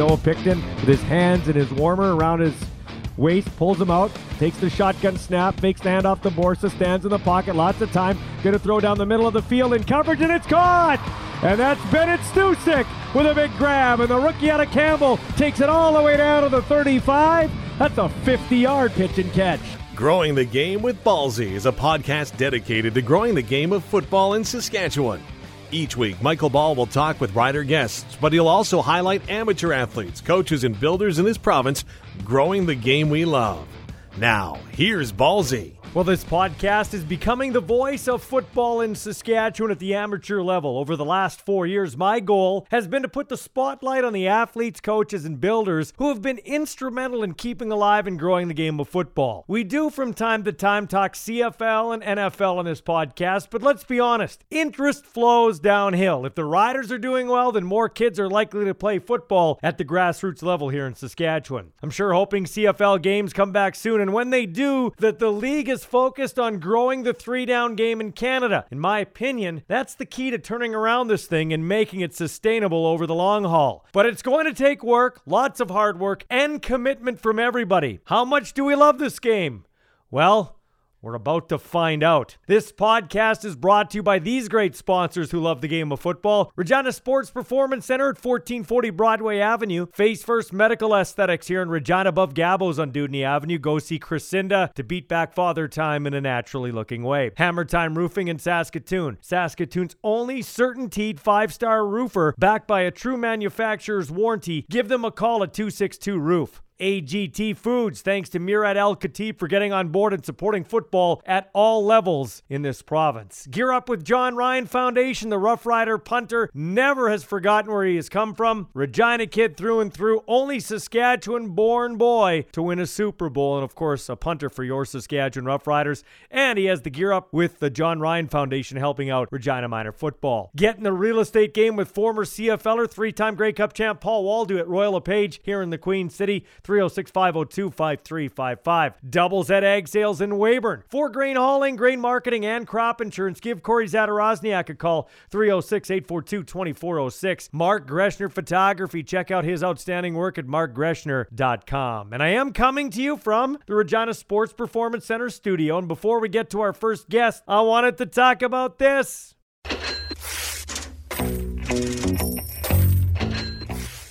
Noah Picton with his hands and his warmer around his waist, pulls him out, takes the shotgun snap, makes the handoff to Borsa, stands in the pocket, lots of time, gonna throw down the middle of the field in coverage, and it's caught! And that's Bennett Stusek with a big grab, and the rookie out of Campbell takes it all the way down to the 35. That's a 50 yard pitch and catch. Growing the Game with Ballsy is a podcast dedicated to growing the game of football in Saskatchewan. Each week, Michael Ball will talk with rider guests, but he'll also highlight amateur athletes, coaches, and builders in his province growing the game we love. Now, here's Ballsy. Well, this podcast is becoming the voice of football in Saskatchewan at the amateur level. Over the last four years, my goal has been to put the spotlight on the athletes, coaches, and builders who have been instrumental in keeping alive and growing the game of football. We do from time to time talk CFL and NFL on this podcast, but let's be honest, interest flows downhill. If the riders are doing well, then more kids are likely to play football at the grassroots level here in Saskatchewan. I'm sure hoping CFL games come back soon, and when they do, that the league is is focused on growing the three down game in Canada. In my opinion, that's the key to turning around this thing and making it sustainable over the long haul. But it's going to take work, lots of hard work, and commitment from everybody. How much do we love this game? Well, we're about to find out. This podcast is brought to you by these great sponsors who love the game of football Regina Sports Performance Center at 1440 Broadway Avenue, Face First Medical Aesthetics here in Regina above Gabos on Dewdney Avenue. Go see Crescinda to beat back father time in a naturally looking way. Hammer Time Roofing in Saskatoon, Saskatoon's only CertainTeed five star roofer backed by a true manufacturer's warranty. Give them a call at 262 Roof. AGT Foods. Thanks to Murad Al-Katib for getting on board and supporting football at all levels in this province. Gear up with Jon Ryan Foundation. The Rough Rider punter never has forgotten where he has come from. Regina kid through and through. Only Saskatchewan born boy to win a Super Bowl. And of course, a punter for your Saskatchewan Rough Riders. And he has the gear up with the Jon Ryan Foundation helping out Regina Minor football. Get in the real estate game with former CFLer, three time Grey Cup champ Paul Waldo at Royal LePage here in the Queen City. 306 502 5355. Doubles at Ag Sales in Weyburn. For grain hauling, grain marketing, and crop insurance, give Corey Zadarozniak a call 306 842 2406. Mark Greshner Photography. Check out his outstanding work at markgreshner.com. And I am coming to you from the Regina Sports Performance Center studio. And before we get to our first guest, I wanted to talk about this.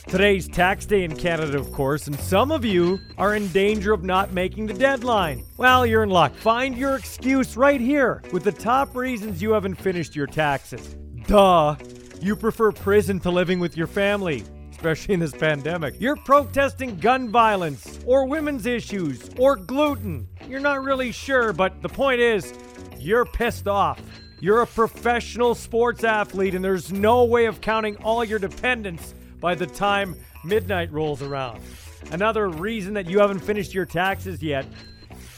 Today's tax day in Canada, of course, and some of you are in danger of not making the deadline. Well, you're in luck. Find your excuse right here with the top reasons you haven't finished your taxes. Duh. You prefer prison to living with your family, especially in this pandemic. You're protesting gun violence, or women's issues, or gluten. You're not really sure, but the point is, you're pissed off. You're a professional sports athlete, and there's no way of counting all your dependents by the time midnight rolls around. Another reason that you haven't finished your taxes yet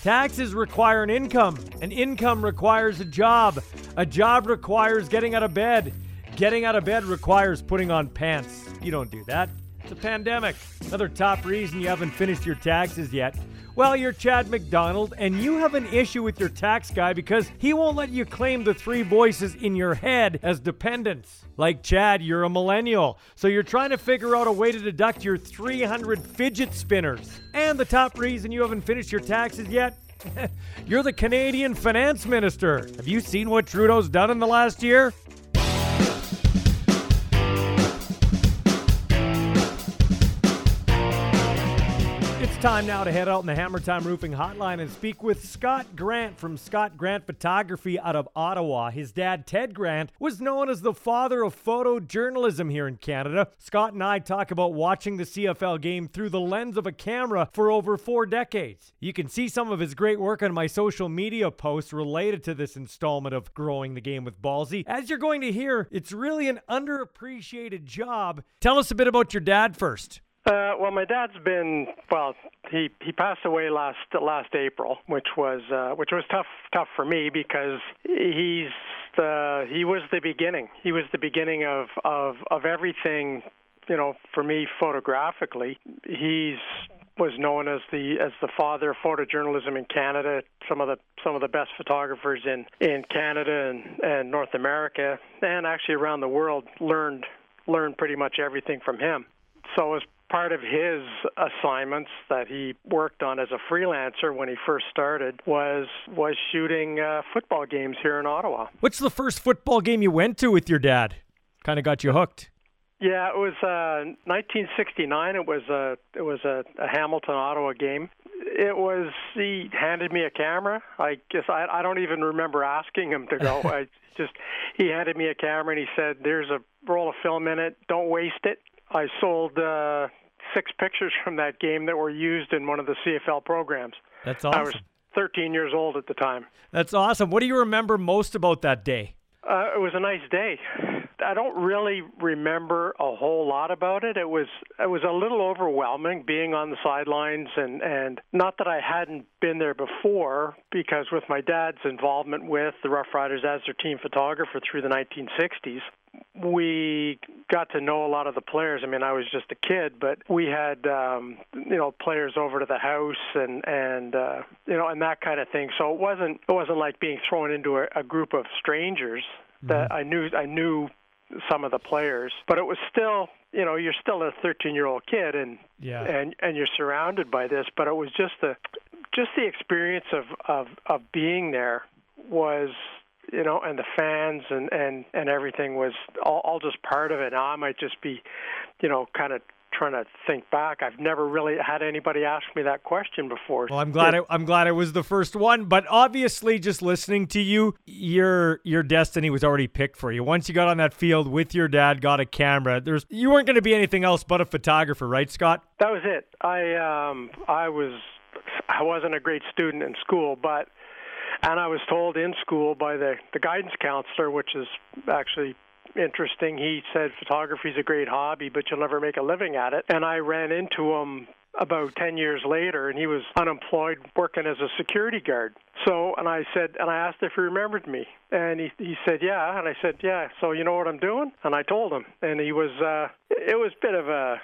taxes require an income, an income requires a job, a job requires getting out of bed, getting out of bed requires putting on pants. You don't do that. It's a pandemic. Another top reason you haven't finished your taxes yet well, you're Chad McDonald, and you have an issue with your tax guy because he won't let you claim the three voices in your head as dependents. Like Chad, you're a millennial, so you're trying to figure out a way to deduct your 300 fidget spinners. And the top reason you haven't finished your taxes yet? you're the Canadian finance minister. Have you seen what Trudeau's done in the last year? Time now to head out in the Hammer Time Roofing Hotline and speak with Scott Grant from Scott Grant Photography out of Ottawa. His dad, Ted Grant, was known as the father of photojournalism here in Canada. Scott and I talk about watching the CFL game through the lens of a camera for over four decades. You can see some of his great work on my social media posts related to this installment of Growing the Game with Ballsy. As you're going to hear, it's really an underappreciated job. Tell us a bit about your dad first. Uh, well, my dad's been well. He he passed away last last April, which was uh, which was tough tough for me because he's the he was the beginning. He was the beginning of of of everything. You know, for me photographically, he's was known as the as the father of photojournalism in Canada. Some of the some of the best photographers in in Canada and and North America and actually around the world learned learned pretty much everything from him. So it was part of his assignments that he worked on as a freelancer when he first started was was shooting uh, football games here in Ottawa. What's the first football game you went to with your dad? Kind of got you hooked. Yeah, it was uh, 1969. It was a it was a, a Hamilton Ottawa game. It was he handed me a camera. I guess I I don't even remember asking him to go. I just he handed me a camera and he said, "There's a roll of film in it. Don't waste it." I sold uh, six pictures from that game that were used in one of the CFL programs. That's awesome. I was 13 years old at the time. That's awesome. What do you remember most about that day? Uh, it was a nice day. I don't really remember a whole lot about it. It was it was a little overwhelming being on the sidelines and and not that I hadn't been there before because with my dad's involvement with the Rough Riders as their team photographer through the 1960s, we got to know a lot of the players. I mean, I was just a kid, but we had um, you know players over to the house and and uh, you know and that kind of thing. So it wasn't it wasn't like being thrown into a, a group of strangers that mm-hmm. I knew I knew some of the players, but it was still you know you're still a 13 year old kid and yeah. and and you're surrounded by this, but it was just the just the experience of of of being there was you know, and the fans and and and everything was all, all just part of it. Now I might just be, you know, kind of trying to think back. I've never really had anybody ask me that question before. Well, I'm glad. I, I'm glad I was the first one. But obviously, just listening to you, your your destiny was already picked for you. Once you got on that field with your dad, got a camera. There's you weren't going to be anything else but a photographer, right, Scott? That was it. I um I was I wasn't a great student in school, but and I was told in school by the the guidance counselor, which is actually interesting. He said photography is a great hobby, but you'll never make a living at it. And I ran into him about 10 years later and he was unemployed working as a security guard. So and I said and I asked if he remembered me and he he said yeah and I said yeah so you know what I'm doing and I told him and he was uh it was a bit of a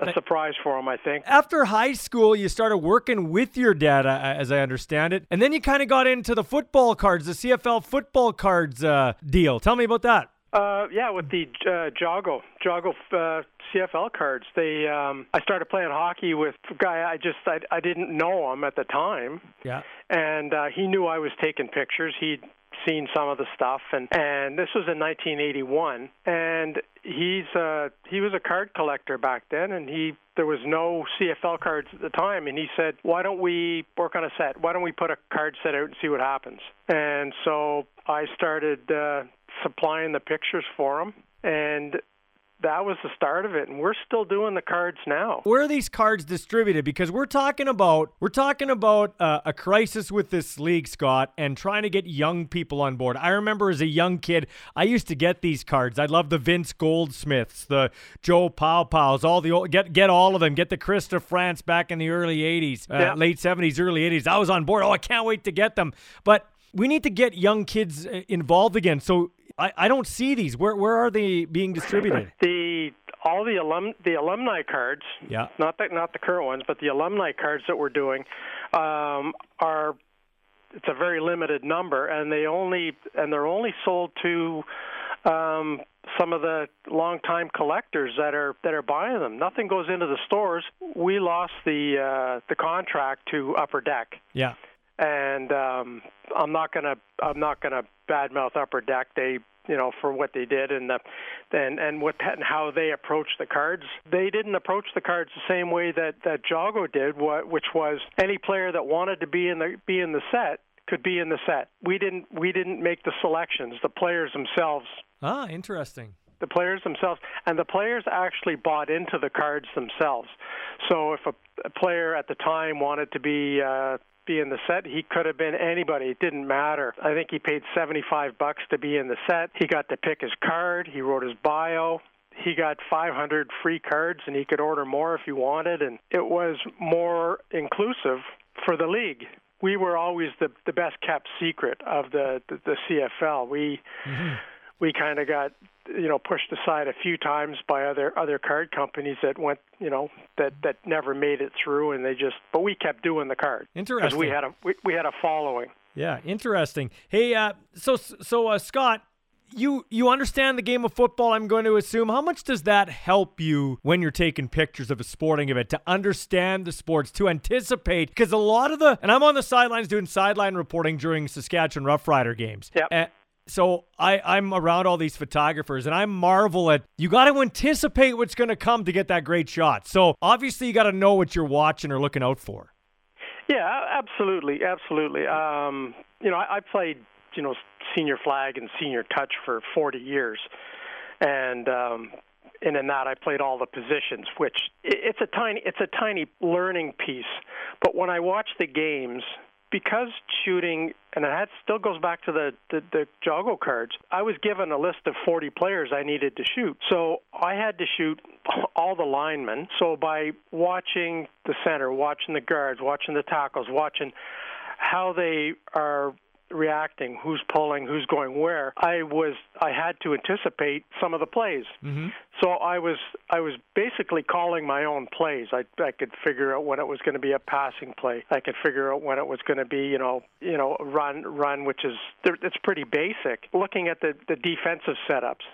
a surprise for him, I think. After high school, you started working with your dad, as I understand it, and then you kind of got into the football cards, the CFL football cards uh, deal. Tell me about that. Uh, yeah, with the uh, JOGO JOGO uh, CFL cards, they um, I started playing hockey with a guy I just I, I didn't know him at the time. Yeah, and uh, he knew I was taking pictures. He'd seen some of the stuff and and this was in 1981 and he's uh he was a card collector back then and he there was no CFL cards at the time and he said why don't we work on a set? Why don't we put a card set out and see what happens? And so I started uh supplying the pictures for him and that was the start of it and we're still doing the cards now. Where are these cards distributed? Because we're talking about we're talking about uh, a crisis with this league scott and trying to get young people on board. I remember as a young kid i used to get these cards. I love the vince goldsmiths the joe Paopaos all the old, get get all of them. Get the Chris DeFrance back in the early 80s uh, yeah. late 70s early 80s i was on board. Oh i can't wait to get them. But we need to get young kids uh, involved again. So I, I don't see these. Where where are they being distributed? The all the alum the alumni cards. Yeah. Not the not the current ones, but the alumni cards that we're doing um, are. It's a very limited number, and they only and they're only sold to um, some of the longtime collectors that are that are buying them. Nothing goes into the stores. We lost the uh, the contract to Upper Deck. Yeah and um, I'm not gonna I'm not gonna badmouth Upper Deck. They you know for what they did and the and and what and how they approached the cards. They didn't approach the cards the same way that that JOGO did, what which was any player that wanted to be in the be in the set could be in the set. We didn't we didn't make the selections. The players themselves. Ah, interesting the players themselves, and the players actually bought into the cards themselves. So if a, a player at the time wanted to be uh, be in the set. He could have been anybody. It didn't matter. I think he paid 75 bucks to be in the set. He got to pick his card. He wrote his bio. He got 500 free cards and he could order more if he wanted and it was more inclusive for the league we were always the the best kept secret of the the, the CFL. We mm-hmm. We kind of got you know pushed aside a few times by other other card companies that went you know that that never made it through and they just but we kept doing the card interesting we had a we, we had a following yeah interesting hey uh so so uh, scott you you understand the game of football, I'm going to assume. How much does that help you when you're taking pictures of a sporting event to understand the sports, to anticipate? Because a lot of the, and I'm on the sidelines doing sideline reporting during Saskatchewan Roughrider games. Yeah. So I, I'm around all these photographers and I marvel at you got to anticipate what's going to come to get that great shot. So obviously you got to know what you're watching or looking out for. Yeah, absolutely, absolutely. Um, you know, I, I played you know senior flag and senior touch for 40 years, and um, and in that I played all the positions, which it's a tiny it's a tiny learning piece. But when I watch the games, because shooting and that still goes back to the, the the JOGO cards. I was given a list of 40 players I needed to shoot, so I had to shoot all the linemen. So by watching the center, watching the guards, watching the tackles, watching how they are reacting, who's pulling, who's going where. I was I had to anticipate some of the plays. Mm-hmm. So I was I was basically calling my own plays. I I could figure out when it was going to be a passing play. I could figure out when it was going to be you know you know run run, which is it's pretty basic. Looking at the the defensive setups,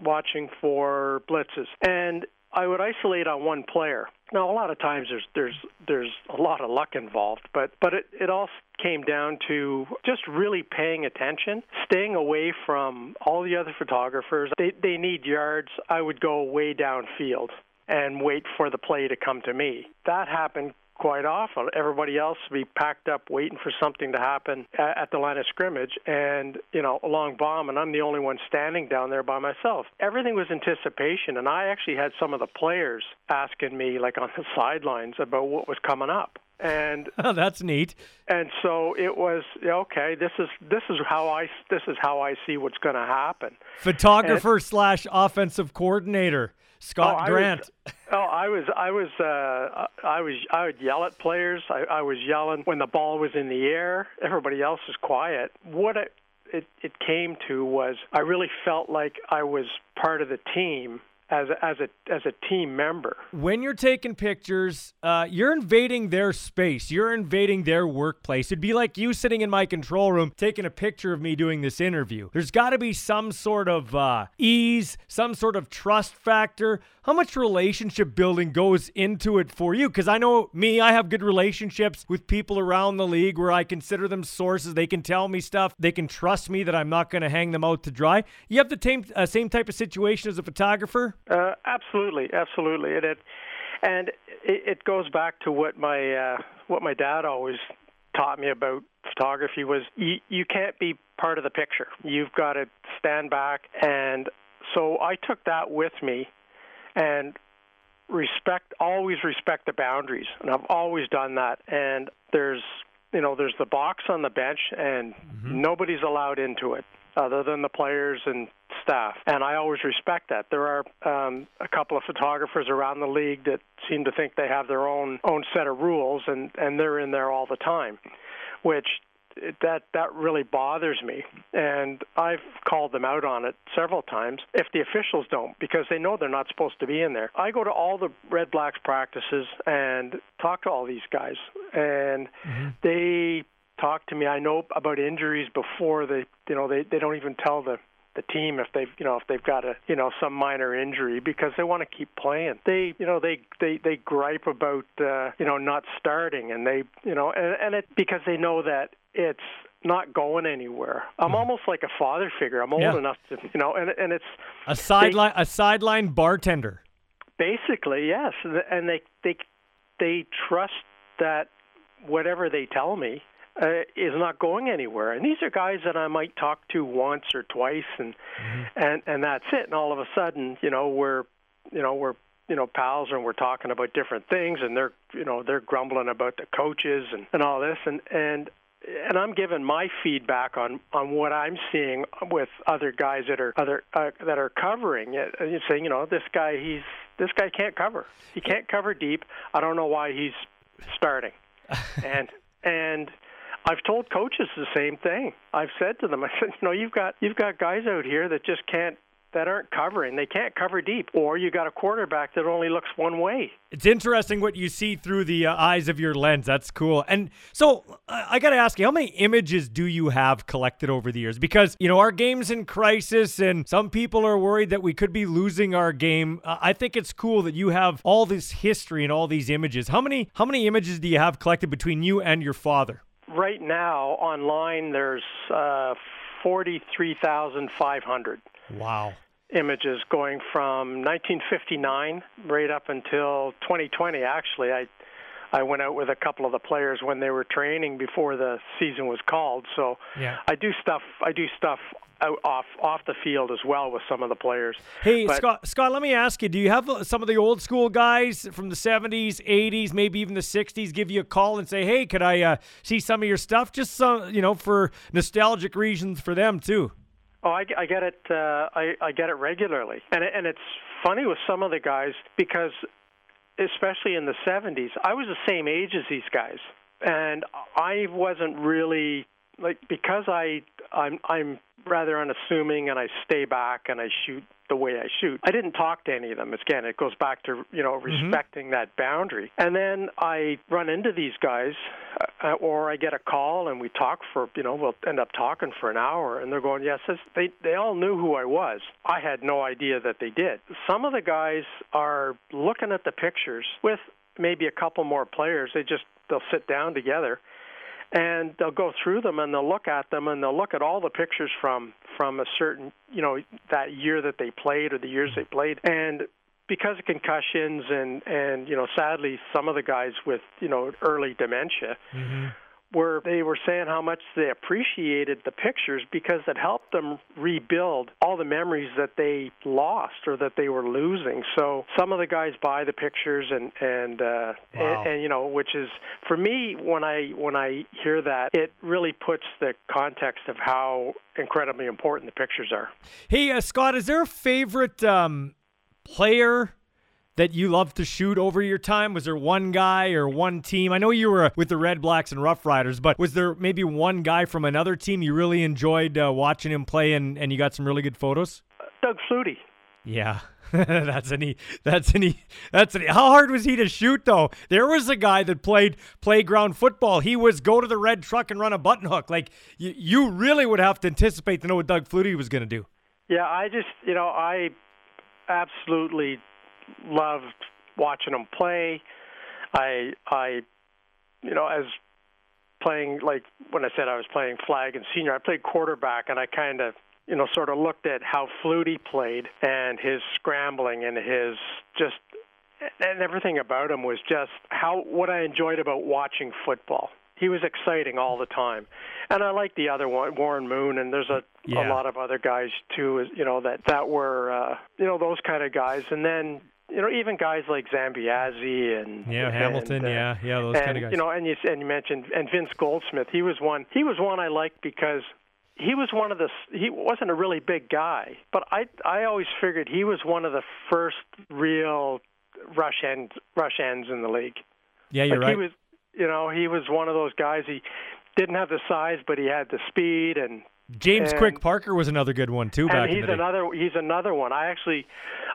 watching for blitzes, and I would isolate on one player. Now, a lot of times there's there's there's a lot of luck involved, but but it it all came down to just really paying attention, staying away from all the other photographers. They they need yards. I would go way downfield and wait for the play to come to me. That happened quite often. Everybody else would be packed up waiting for something to happen at the line of scrimmage and, you know, a long bomb, and I'm the only one standing down there by myself. Everything was anticipation, and I actually had some of the players asking me, like on the sidelines, about what was coming up and oh, that's neat. And so it was okay. This is this is how I this is how I see what's going to happen. Photographer and, slash offensive coordinator. Scott oh, Grant. Was, oh, I was, I was, uh, I was, I would yell at players. I, I was yelling when the ball was in the air. Everybody else was quiet. What it, it, it came to was I really felt like I was part of the team as a, as a as a team member. When you're taking pictures, uh, you're invading their space. You're invading their workplace. It'd be like you sitting in my control room taking a picture of me doing this interview. There's got to be some sort of uh, ease, some sort of trust factor. How much relationship building goes into it for you? Because I know me, I have good relationships with people around the league where I consider them sources. They can tell me stuff. They can trust me that I'm not going to hang them out to dry. You have the same uh, same type of situation as a photographer. Uh, absolutely, absolutely. And it and it, it goes back to what my uh, what my dad always taught me about photography was you, you can't be part of the picture. You've got to stand back and so I took that with me and respect always respect the boundaries and I've always done that and there's you know there's the box on the bench and mm-hmm. nobody's allowed into it other than the players and staff. And I always respect that. There are um, a couple of photographers around the league that seem to think they have their own own set of rules, and and they're in there all the time, which that that really bothers me and I've called them out on it several times if the officials don't because they know they're not supposed to be in there. I go to all the Red Blacks practices and talk to all these guys and mm-hmm. they talk to me. I know about injuries before they, you know, they they don't even tell the the team if they've you know if they've got a you know some minor injury because they want to keep playing. They you know they they they gripe about uh, you know not starting and they you know and, and it because they know that it's not going anywhere. I'm mm. almost like a father figure. I'm old yeah. enough to you know and and it's a sideline a sideline bartender. Basically, yes, and they they they trust that whatever they tell me uh, is not going anywhere. And these are guys that I might talk to once or twice, and mm-hmm. and and that's it. And all of a sudden, you know, we're you know we're you know pals and we're talking about different things, and they're you know they're grumbling about the coaches and and all this, and and and I'm giving my feedback on on what I'm seeing with other guys that are other uh, that are covering it. And you're saying, you know, this guy he's this guy can't cover. He can't cover deep. I don't know why he's starting. and and I've told coaches the same thing. I've said to them, I said, you know, you've got you've got guys out here that just can't that aren't covering. They can't cover deep, or you got a quarterback that only looks one way. It's interesting what you see through the uh, eyes of your lens. That's cool. And so uh, I got to ask you, how many images do you have collected over the years? Because you know our game's in crisis, and some people are worried that we could be losing our game. Uh, I think it's cool that you have all this history and all these images. How many how many images do you have collected between you and your father? Right now online, there's uh, forty-three thousand five hundred. Wow. images going from 1959 right up until 2020 actually i i went out with a couple of the players when they were training before the season was called. So yeah. i do stuff i do stuff out off off the field as well with some of the players. Hey but, scott scott let me ask you do you have uh, some of the old school guys from the 70s 80s maybe even the 60s give you a call and say hey could i uh, see some of your stuff? Just some you know for nostalgic reasons for them too Oh, I, I get it. Uh, I, I get it regularly, and it, and it's funny with some of the guys because, especially in the '70s, I was the same age as these guys, and I wasn't really like because I I'm I'm rather unassuming and I stay back and I shoot the way I shoot. I didn't talk to any of them. Again, it goes back to you know mm-hmm. respecting mm-hmm. that boundary. And then I run into these guys, uh, or I get a call and we talk for you know we'll end up talking for an hour, and they're going, yes, this, they they all knew who I was. I had no idea that they did. Some of the guys are looking at the pictures with maybe a couple more players. They just they'll sit down together and they'll go through them and they'll look at them and they'll look at all the pictures from from a certain you know that year that they played or the years they played. And because of concussions and and you know sadly some of the guys with you know early dementia mm-hmm where they were saying how much they appreciated the pictures because it helped them rebuild all the memories that they lost or that they were losing. So some of the guys buy the pictures and and uh wow. and, and you know which is for me when I when I hear that it really puts the context of how incredibly important the pictures are. Hey uh, Scott, is there a favorite um player that you love to shoot over your time? Was there one guy or one team? I know you were with the Red Blacks and Rough Riders, but was there maybe one guy from another team you really enjoyed uh, watching him play and, and you got some really good photos? Doug Flutie. Yeah. that's any that's any that's any how hard was he to shoot though there was a guy that played playground football he was go to the red truck and run a button hook like you, you really would have to anticipate to know what doug flutie was going to do yeah i just you know i absolutely loved watching them play. I I you know as playing like when I said I was playing flag and senior, I played quarterback and I kind of you know sort of looked at how Flutie played and his scrambling and his just and everything about him was just how what I enjoyed about watching football. He was exciting all the time, and I like the other one, Warren Moon, and there's a yeah. a lot of other guys too. You know that that were uh, you know those kind of guys, and then you know, even guys like Zambiasi and yeah, Hamilton, and, uh, yeah, yeah, those and, kind of guys. You know, and you and you mentioned and Vince Goldsmith. He was one. He was one I liked because he was one of the. He wasn't a really big guy, but I I always figured he was one of the first real rush ends rush ends in the league. Yeah, you're like right. He was, you know, he was one of those guys. He didn't have the size, but he had the speed and. James and, Quick Parker was another good one too. Back and he's another. He's another one. I actually,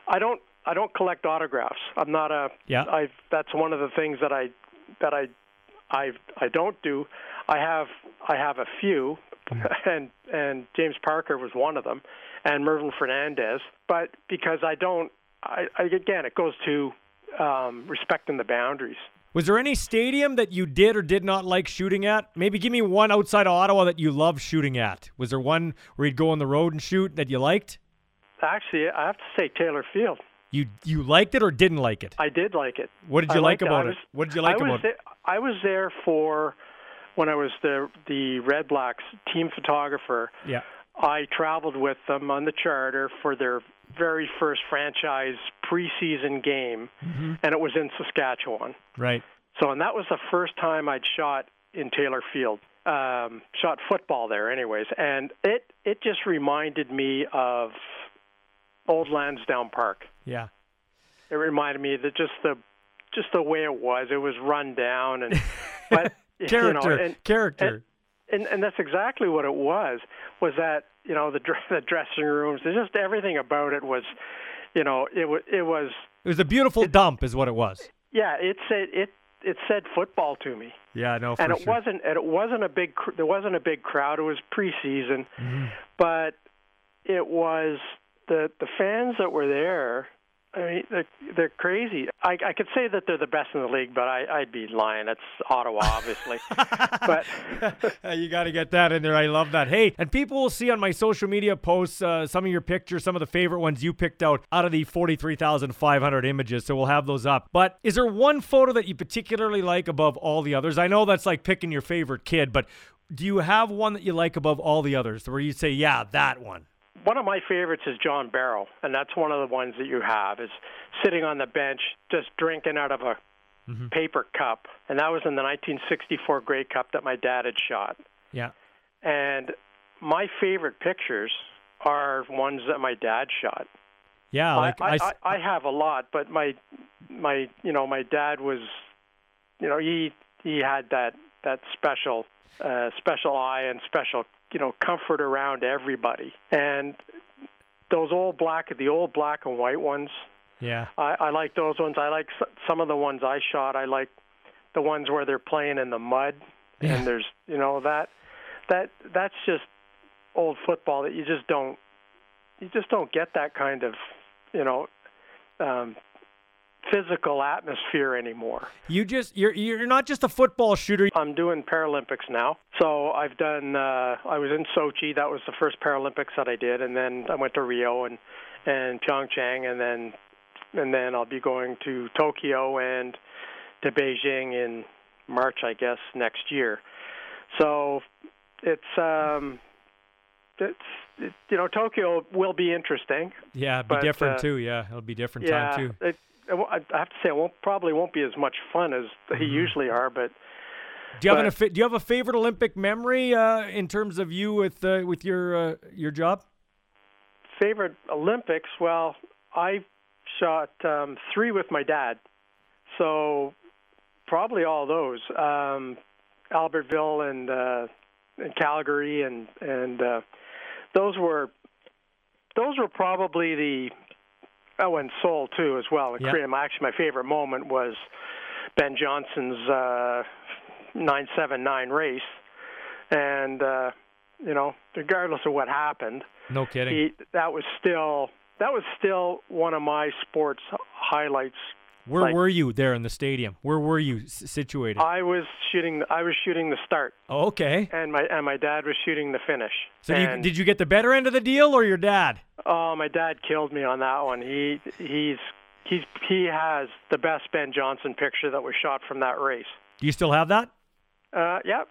I don't I don't collect autographs. I'm not a. Yeah. I that's one of the things that I that I I I don't do. I have I have a few, mm. and and James Parker was one of them, and Mervyn Fernandez. But because I don't, I, I again it goes to um, respecting the boundaries. Was there any stadium that you did or did not like shooting at? Maybe give me one outside of Ottawa that you loved shooting at. Was there one where you'd go on the road and shoot that you liked? Actually, I have to say Taylor Field. You you liked it or didn't like it? I did like it. What did you like about it. it? What did you like I about it? I was there for when I was the the Red Blacks team photographer. Yeah. I traveled with them on the charter for their very first franchise preseason game, mm-hmm. and it was in Saskatchewan. Right. So, and that was the first time I'd shot in Taylor Field. Um, shot football there, anyways, and it it just reminded me of old Lansdowne Park. Yeah. It reminded me that just the just the way it was. It was run down and but character you know, and, character. And, and and that's exactly what it was. Was that you know the the dressing rooms. Just everything about it was, you know, it was it was. It was a beautiful it, dump, is what it was. Yeah, it said it it said football to me. Yeah, no, and it sure. wasn't and it wasn't a big there wasn't a big crowd. It was preseason, mm-hmm. but it was the the fans that were there I mean, they're, they're crazy. I, I could say that they're the best in the league, but I, I'd be lying. It's Ottawa, obviously. but you got to get that in there. I love that. Hey, and people will see on my social media posts uh, some of your pictures, some of the favorite ones you picked out out of the 43,500 images. So we'll have those up. But is there one photo that you particularly like above all the others? I know that's like picking your favorite kid, but do you have one that you like above all the others where you say, yeah, that one? One of my favorites is John Barrow, and that's one of the ones that you have is sitting on the bench just drinking out of a mm-hmm. paper cup, and that was in the 1964 Grey Cup that my dad had shot. Yeah. And my favorite pictures are ones that my dad shot. Yeah, like I, I, I, I have a lot, but my my you know my dad was, you know he he had that that special uh, special eye and special you know comfort around everybody. And those old black, the old black and white ones. Yeah, I, I like those ones. I like some of the ones I shot. I like the ones where they're playing in the mud, yeah. and there's you know that that that's just old football that you just don't you just don't get that kind of you know um, physical atmosphere anymore. You just you're you're not just a football shooter. I'm doing Paralympics now. So I've done uh I was in Sochi, that was the first Paralympics that I did and then I went to Rio and and Pyeongchang and then and then I'll be going to Tokyo and to Beijing in March, I guess, next year. So it's um it's it, you know Tokyo will be interesting. Yeah, it'll be but, different uh, too. Yeah, it'll be different yeah, time too. It, I have to say, it won't probably won't be as much fun as they mm-hmm. usually are. But do you have but, an do you have a favorite Olympic memory uh, in terms of you with uh, with your uh, your job? Favorite Olympics? Well, I shot um, three with my dad, so probably all those. Um, Albertville and, uh, and Calgary, and and uh, those were those were probably the Oh, and Seoul too, as well. Korea, my, actually, my favorite moment was Ben Johnson's uh, 979 race, and uh, you know, regardless of what happened, no kidding, he, that was still that was still one of my sports highlights where like, were you there in the stadium? Where were you s- situated? I was shooting. I was shooting the start. Oh, okay. And my and my dad was shooting the finish. So you, did you get the better end of the deal, or your dad? Oh, my dad killed me on that one. He he's he's he has the best Ben Johnson picture that was shot from that race. Do you still have that? Uh, yep.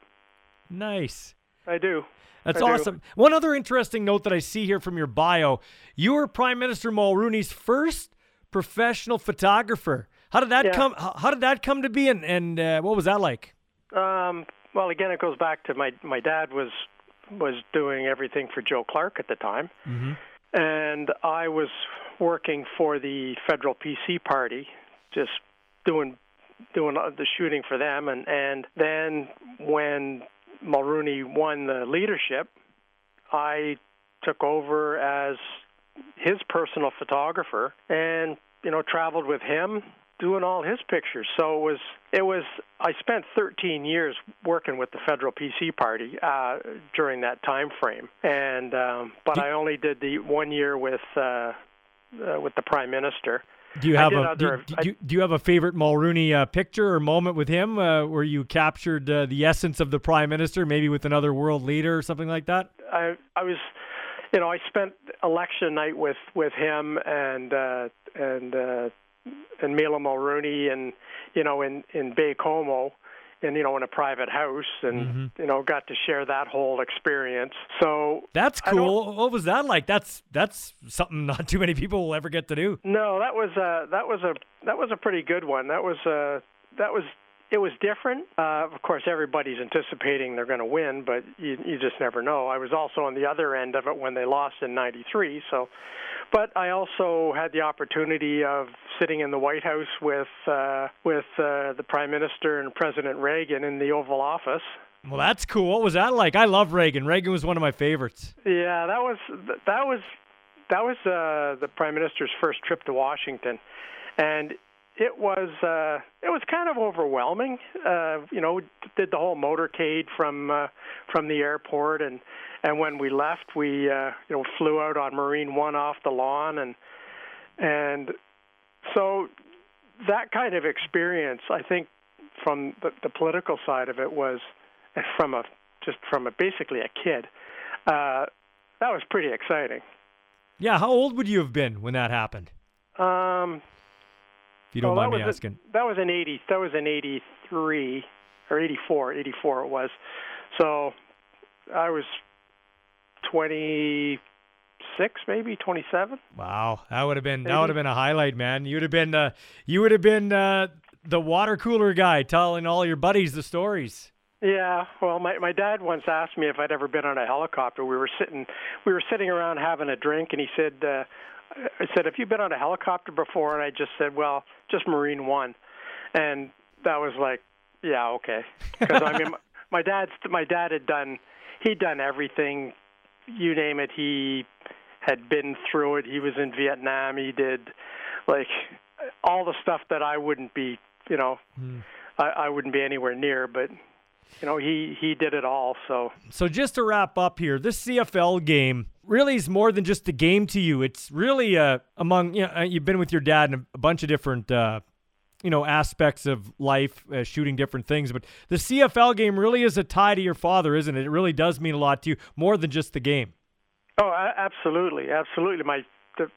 Nice. I do. That's I awesome. Do. One other interesting note that I see here from your bio: you were Prime Minister Mulroney's first professional photographer. How did that yeah. come? How did that come to be, and and uh, what was that like? Um, well, again, it goes back to my my dad was was doing everything for Joe Clark at the time, mm-hmm. And I was working for the federal PC party, just doing doing the shooting for them, and and then when Mulroney won the leadership, I took over as his personal photographer and you know traveled with him doing all his pictures. So it was it was i spent 13 years working with the federal pc party uh during that time frame and um but i only did the one year with uh, uh with the prime minister. Do you have a other, do, do, do, you have a favorite Mulroney uh, picture or moment with him uh, where you captured uh, the essence of the prime minister, maybe with another world leader or something like that? I I was you know, I spent election night with with him and uh, and uh, and Mila Mulroney and you know in in Baie-Comeau and you know in a private house and mm-hmm. you know got to share that whole experience. So that's cool. What was that like? That's that's something not too many people will ever get to do. No that was uh that was a that was a pretty good one. That was uh that was it was different. Uh, of course, everybody's anticipating they're going to win, but you, you just never know. I was also on the other end of it when they lost in '93. So, but I also had the opportunity of sitting in the White House with uh, with uh, the Prime Minister and President Reagan in the Oval Office Well, that's cool. What was that like? I love Reagan. Reagan was one of my favorites. Yeah, that was that was that was uh, the prime minister's first trip to Washington, and it was uh, it was kind of overwhelming. Uh, you know, did the whole motorcade from uh, from the airport, and and when we left, we uh, you know flew out on Marine One off the lawn, and and so that kind of experience, I think, from the, the political side of it was from a just from a basically a kid. Uh, that was pretty exciting. Yeah, how old would you have been when that happened? Um, if you don't well, mind me asking. A, that was in eighty. That was in eighty three or eighty four. Eighty four it was. So I was twenty six, maybe twenty seven. Wow, that would have been maybe. that would have been a highlight, man. You would have been uh, you would have been uh, the water cooler guy telling all your buddies the stories. Yeah, well, my my dad once asked me if I'd ever been on a helicopter. We were sitting we were sitting around having a drink, and he said, uh, "I said, have you been on a helicopter before?" And I just said, "Well, just Marine One," and that was like, "Yeah, okay," because I mean, my dad's my dad had done he'd done everything, you name it. He had been through it. He was in Vietnam. He did like all the stuff that I wouldn't be, you know, mm. I, I wouldn't be anywhere near, but you know, he he did it all. So so just to wrap up here, this CFL game really is more than just a game to you. It's really uh, among you know uh, you've been with your dad in a bunch of different. Uh, you know aspects of life uh, shooting different things but the cfl game really is a tie to your father isn't it it really does mean a lot to you more than just the game oh absolutely absolutely my the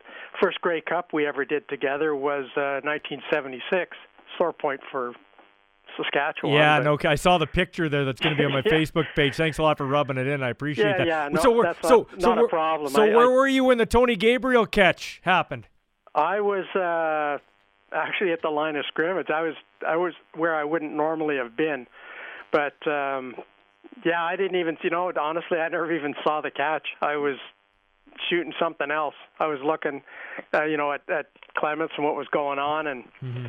first grey cup we ever did together was uh, 1976 sore point for Saskatchewan. Yeah, no, I saw the picture there. That's going to be on my yeah. Facebook page. Thanks a lot for rubbing it in. I appreciate yeah, that. Yeah, no, so that's so, not, so not a problem. So I, where I, were you when the Tony Gabriel catch happened? I was uh, actually at the line of scrimmage. I was I was where I wouldn't normally have been, but um, yeah, I didn't even you know honestly I never even saw the catch. I was shooting something else. I was looking, uh, you know, at, at Clements and what was going on, and mm-hmm.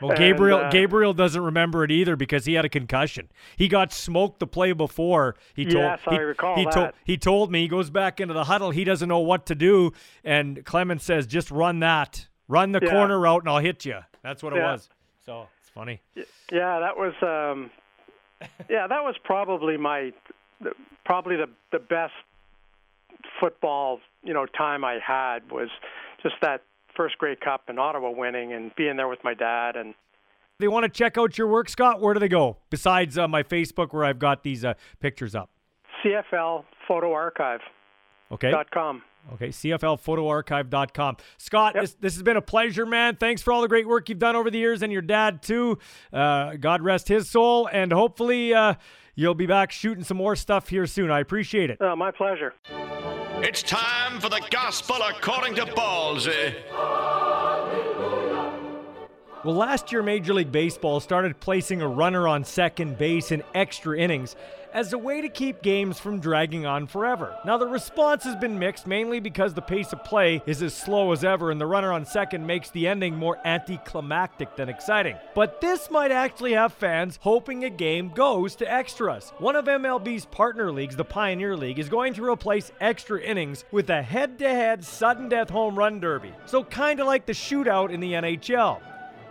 Well, Gabriel and, uh, Gabriel doesn't remember it either because he had a concussion. He got smoked the play before. He told yes, he, I recall he that. told he told me he goes back into the huddle. He doesn't know what to do, and Clements says, "Just run that, run the yeah. corner route, and I'll hit you." That's what it yeah. was. So it's funny. Yeah, that was. Um, yeah, that was probably my probably the the best football you know time I had was just that first Grey Cup in Ottawa winning and being there with my dad and they want to check out your work, Scott, where do they go? Besides uh, my Facebook, where I've got these uh, pictures up. CFL Photo Archive. Okay. Dot com. Okay, CFLPhotoArchive.com. Scott, yep. this, this has been a pleasure, man. Thanks for all the great work you've done over the years and your dad, too. Uh, God rest his soul. And hopefully uh, you'll be back shooting some more stuff here soon. I appreciate it. Oh, my pleasure. It's time for the gospel according to Ballsy. Well, last year, Major League Baseball started placing a runner on second base in extra innings as a way to keep games from dragging on forever. Now, the response has been mixed, mainly because the pace of play is as slow as ever, and the runner on second makes the ending more anticlimactic than exciting. But this might actually have fans hoping a game goes to extras. One of MLB's partner leagues, the Pioneer League, is going to replace extra innings with a head to head sudden death home run derby. So, kind of like the shootout in the NHL.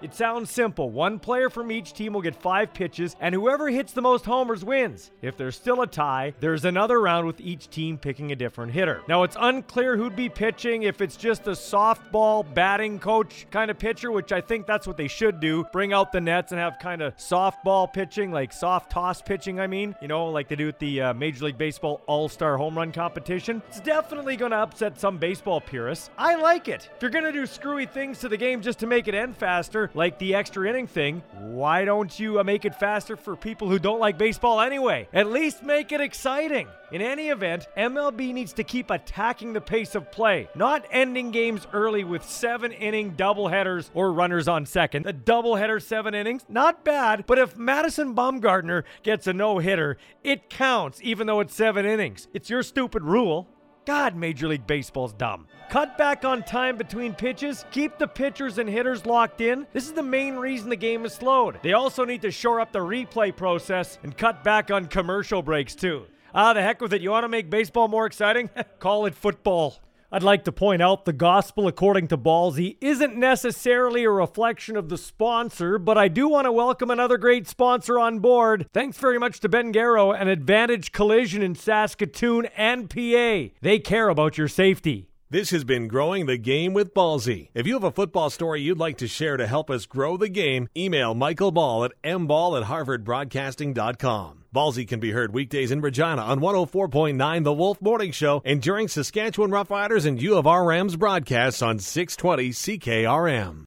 It sounds simple. One player from each team will get five pitches, and whoever hits the most homers wins. If there's still a tie, there's another round with each team picking a different hitter. Now, it's unclear who'd be pitching, if it's just a softball batting coach kind of pitcher, which I think that's what they should do. Bring out the nets and have kind of softball pitching, like soft toss pitching, I mean, you know, like they do at the uh, Major League Baseball All Star Home Run Competition. It's definitely going to upset some baseball purists. I like it. If you're going to do screwy things to the game just to make it end faster, like the extra inning thing, why don't you uh, make it faster for people who don't like baseball anyway? At least make it exciting. In any event, MLB needs to keep attacking the pace of play, not ending games early with seven inning doubleheaders or runners on second. The doubleheader seven innings, not bad, but if Madison Bumgarner gets a no hitter, it counts even though it's seven innings. It's your stupid rule. God, Major League Baseball's dumb. Cut back on time between pitches, keep the pitchers and hitters locked in. This is the main reason the game is slowed. They also need to shore up the replay process and cut back on commercial breaks, too. Ah, the heck with it. You want to make baseball more exciting? Call it football. I'd like to point out the gospel according to Ballsy isn't necessarily a reflection of the sponsor, but I do want to welcome another great sponsor on board. Thanks very much to Ben Garrow and Advantage Collision in Saskatoon and PA. They care about your safety. This has been Growing the Game with Ballsy. If you have a football story you'd like to share to help us grow the game, email Michael Ball at mball at harvardbroadcasting.com. Ballsy can be heard weekdays in Regina on 104.9 The Wolf Morning Show and during Saskatchewan Roughriders and U of R Rams broadcasts on 620 CKRM.